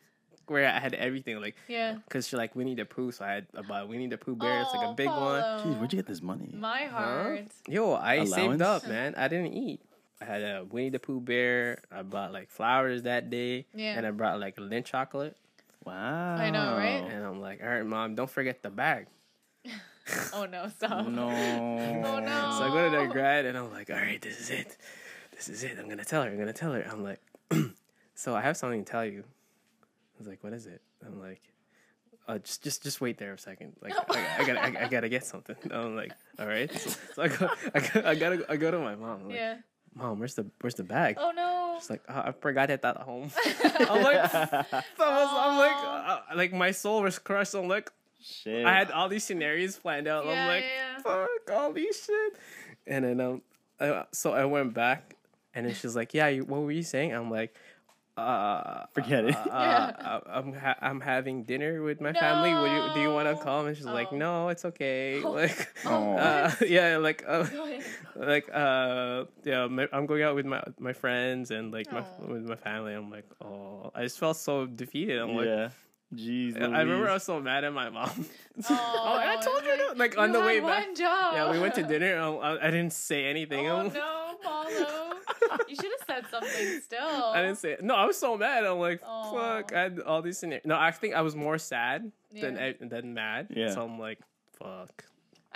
where I had everything like, Yeah. cause she's like Winnie the Pooh. So I had about Winnie the Pooh bear. it's like a big one. Jeez, where'd you get this money? My heart. Yo, I saved up, man. I didn't eat. I had a Winnie the Pooh bear. I bought like flowers that day, Yeah. and I brought like a Lindt chocolate. Wow. I know, right? And I'm like, all right, Mom, don't forget the bag. [laughs] Oh no! Stop. No. [laughs] Oh no. So I go to the grad and I'm like, all right, this is it. This is it. I'm gonna tell her. I'm gonna tell her. I'm like, [clears throat] so I have something to tell you. I was like, what is it? I'm like, uh, just just just wait there a second. Like [laughs] I, I gotta I, I gotta get something. [laughs] I'm like, all right. So, [laughs] so I go I go I gotta I go to my mom. I'm like, Yeah. Mom, where's the where's the bag? Oh no. She's like, oh, I forgot it at home. I'm like, I was, I'm like, uh, like my soul was crushed. I'm like, Shit. I had all these scenarios planned out. Yeah, I'm like, yeah, yeah. fuck all these shit. And then um, I, so I went back, and then she's like, "Yeah, you, what were you saying?" I'm like, "Uh, Forget it. uh, Yeah. I- I'm ha- I'm having dinner with my family. Would you do you want to come?" And she's like, Oh. "No, it's okay." Oh. Like, [laughs] Oh. uh, yeah, like uh, like uh yeah my, i'm going out with my my friends and like my Aw. with my family i'm like oh i just felt so defeated i'm like yeah. Jeez. I remember I was so mad at my mom. [laughs] Oh, I told her to like on the had way back. Job. Yeah, we went to dinner. I, I- I didn't say anything. Oh I'm- no, Paulo. You should have said something still. I didn't say. it. No, I was so mad. I'm like, Aw. fuck. I had all these scenarios. No, I think I was more sad than than mad. Yeah. So I'm like, fuck.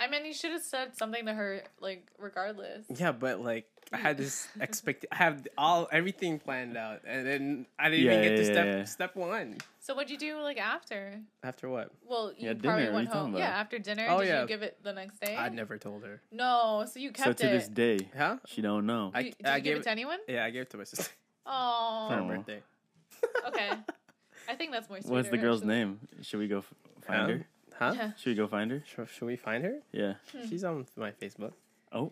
I mean, you should have said something to her, like regardless. Yeah, but like I had this [laughs] expect. I have all everything planned out, and then I didn't Yeah, even get to yeah, step yeah. step one. So what'd you do like after? After what? Well, you Yeah, probably dinner, what went you talking home. about? Yeah, after dinner. Oh, did yeah. you give it the next day? I never told her. No, so you kept So kept to it. this day, Huh? she don't know. I- Did you I give gave it it- to anyone? Yeah, I gave it to my sister Oh. for her Aw. birthday. okay. I think that's more. What's sweeter, the girl's actually. name? Should we go f- find Huh? her? Huh? Yeah. Should we go find her? Should, should we find her? Yeah. Hmm. She's on my Facebook. Oh,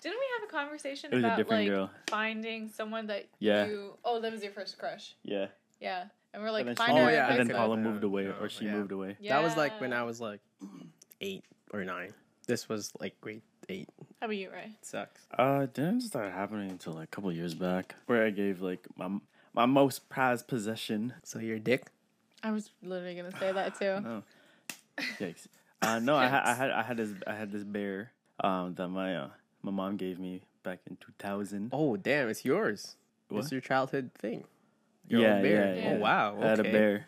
Didn't we have a conversation it was a about like girl. finding someone that Yeah. you? Oh, that was your first crush. Yeah. Yeah, and we're like, and find she, her. Oh, yeah, I and then. Paula moved away, no, or she yeah. moved away. Yeah. That was like when I was like eight or nine. This was like grade eight. How about you, Ray? Sucks. Uh, didn't start happening until like a couple years back, where I gave like my my most prized possession. So your dick? I was literally gonna say that too. No, yikes. Uh, no, I had I had I had this I had this bear um that my uh, my mom gave me back in two thousand. Oh damn, it's yours. What? It's your childhood thing. Your Yeah, own bear. yeah, Oh yeah. wow. I had a bear.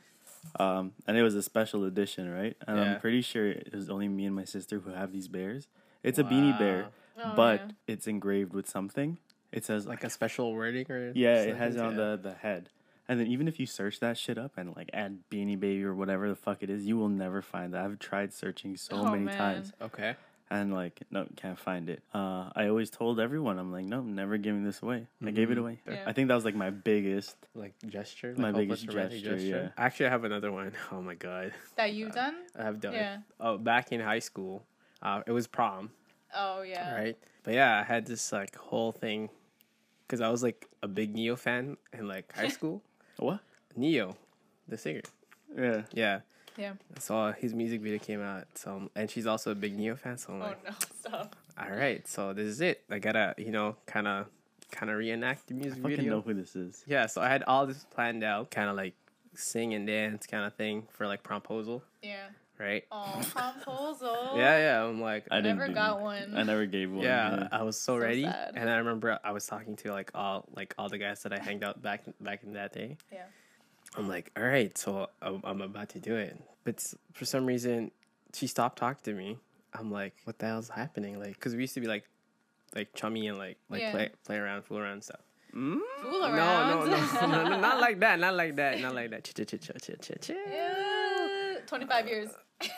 Um, and it was a special edition, right? And Yeah. I'm pretty sure it was only me and my sister who have these bears. It's a beanie bear, Oh, but yeah. it's engraved with something. It says Like a special wording or yeah, it has it on Yeah. the the head. And then even if you search that shit up and like add Beanie Baby or whatever the fuck it is, you will never find that. I've tried searching so Oh, many man. times Okay. and like no, can't find it. Uh, I always told everyone I'm like, no, never giving this away. I gave it Mhm. away. Yeah. I think that was like my biggest. Like gesture. My like hopeless biggest romantic gesture, yeah. Actually, I have another one. [laughs] Oh my god, That you've done? I have done. Yeah. it. Oh, back in high school, uh, it was prom, Oh yeah. right? But yeah, I had this like whole thing because I was like a big Ne-Yo fan in like high [laughs] school. What? Ne-Yo, the singer. Yeah. Yeah. Yeah. So his music video came out. So and she's also a big Ne-Yo fan. So I'm Oh like, no, stop. all right, so this is it. I gotta you know kind of kind of reenact the music video. I music fucking video. know who this is. Yeah, so I had all this planned out, kind of like sing and dance kind of thing for like promposal, Yeah. Right? Oh, proposal. Yeah, yeah. I'm like, I didn't never do- got one. I never gave one. yeah, I was so, So ready, sad. and I remember I was talking to like all like all the guys that I hanged out back back in that day. Yeah. I'm like, all right, so I'm, I'm about to do it, but for some reason, she stopped talking to me. I'm like, what the hell's happening? Like, because we used to be like, like chummy and like like Yeah. play play around, fool around and stuff. Mm? Fool No, around. no, no, no, no, not like that, not like that, not like [laughs] that. Ch- ch- ch- ch- ch- ch- ch- Yeah. 25 years.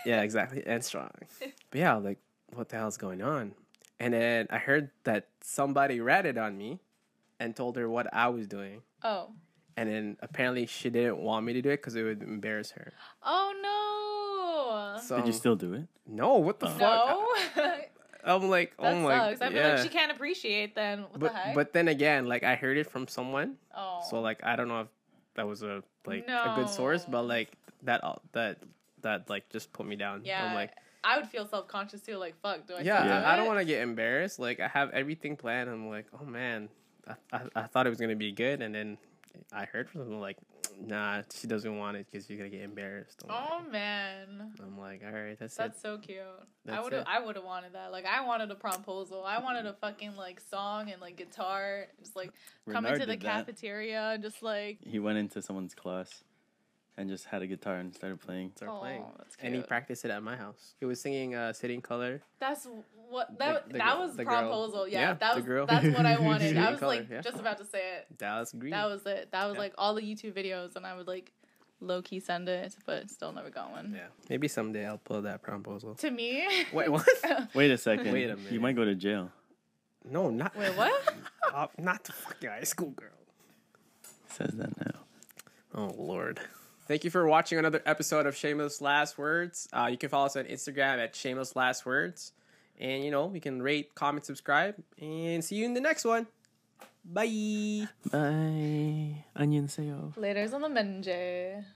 Yeah, exactly, and strong. [laughs] But yeah, like, what the hell's going on? And then I heard that somebody ratted on me and told her what I was doing. Oh. And then apparently she didn't want me to do it because it would embarrass her. Oh no. So Did you still do it? no? What the fuck? no. [laughs] I'm like, oh that oh my, sucks. I feel yeah. like she can't appreciate then. What but the heck? but then again, like I heard it from someone, oh. so like I don't know if that was a like a good source, but like that all that that like just put me down. yeah. I'm like, I would feel self conscious too. Like, fuck, do I? yeah, do I don't want to get embarrassed. Like I have everything planned. I'm like, oh man, I, I, I thought it was gonna be good, and then I heard from someone like, nah, she doesn't want it because you're gonna get embarrassed. I'm, Oh like, man. I'm like, all right, that's, That's it. so cute. I would have. I would have wanted that. Like I wanted a proposal. I wanted a fucking like song and like guitar. Just like come Renard into the did that. cafeteria and just like He went into someone's class and just had a guitar and started playing. Start oh, playing. that's And he cute. practiced it at my house. He was singing uh, "City and Colour." That's what that The- the that girl- was the girl. proposal. Yeah, Yeah, that the was girl. that's what I [laughs] wanted. I was Color, like yeah. just about to say it. Dallas Green. That was it. That was Yeah. like all the YouTube videos, and I would like low key send it, but still never got one. yeah. Maybe someday I'll pull that proposal. To me. [laughs] Wait, what? [laughs] Wait a second. Wait a You minute. might go to jail. no, not. Wait, what? Uh, not the fucking high school girl. Says that now. Oh Lord. Thank you for watching another episode of Shameless Last Words. Uh, you can follow us on Instagram at Shameless Last Words. And you know, you can rate, comment, subscribe, and see you in the next one. Bye. Bye. Onion sayo. Later's on the Menje.